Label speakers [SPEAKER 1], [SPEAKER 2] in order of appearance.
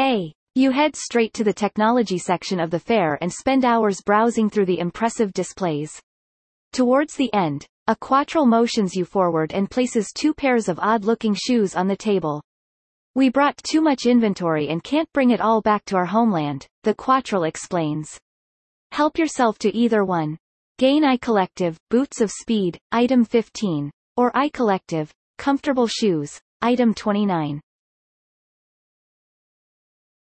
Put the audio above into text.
[SPEAKER 1] A. You head straight to the technology section of the fair and spend hours browsing through the impressive displays. Towards the end, a Quatryl motions you forward and places two pairs of odd-looking shoes on the table. We brought too much inventory and can't bring it all back to our homeland, the Quatryl explains. Help yourself to either one. Gain I Collective, Boots of Speed, item 15, or I Collective, Comfortable Shoes, item 29.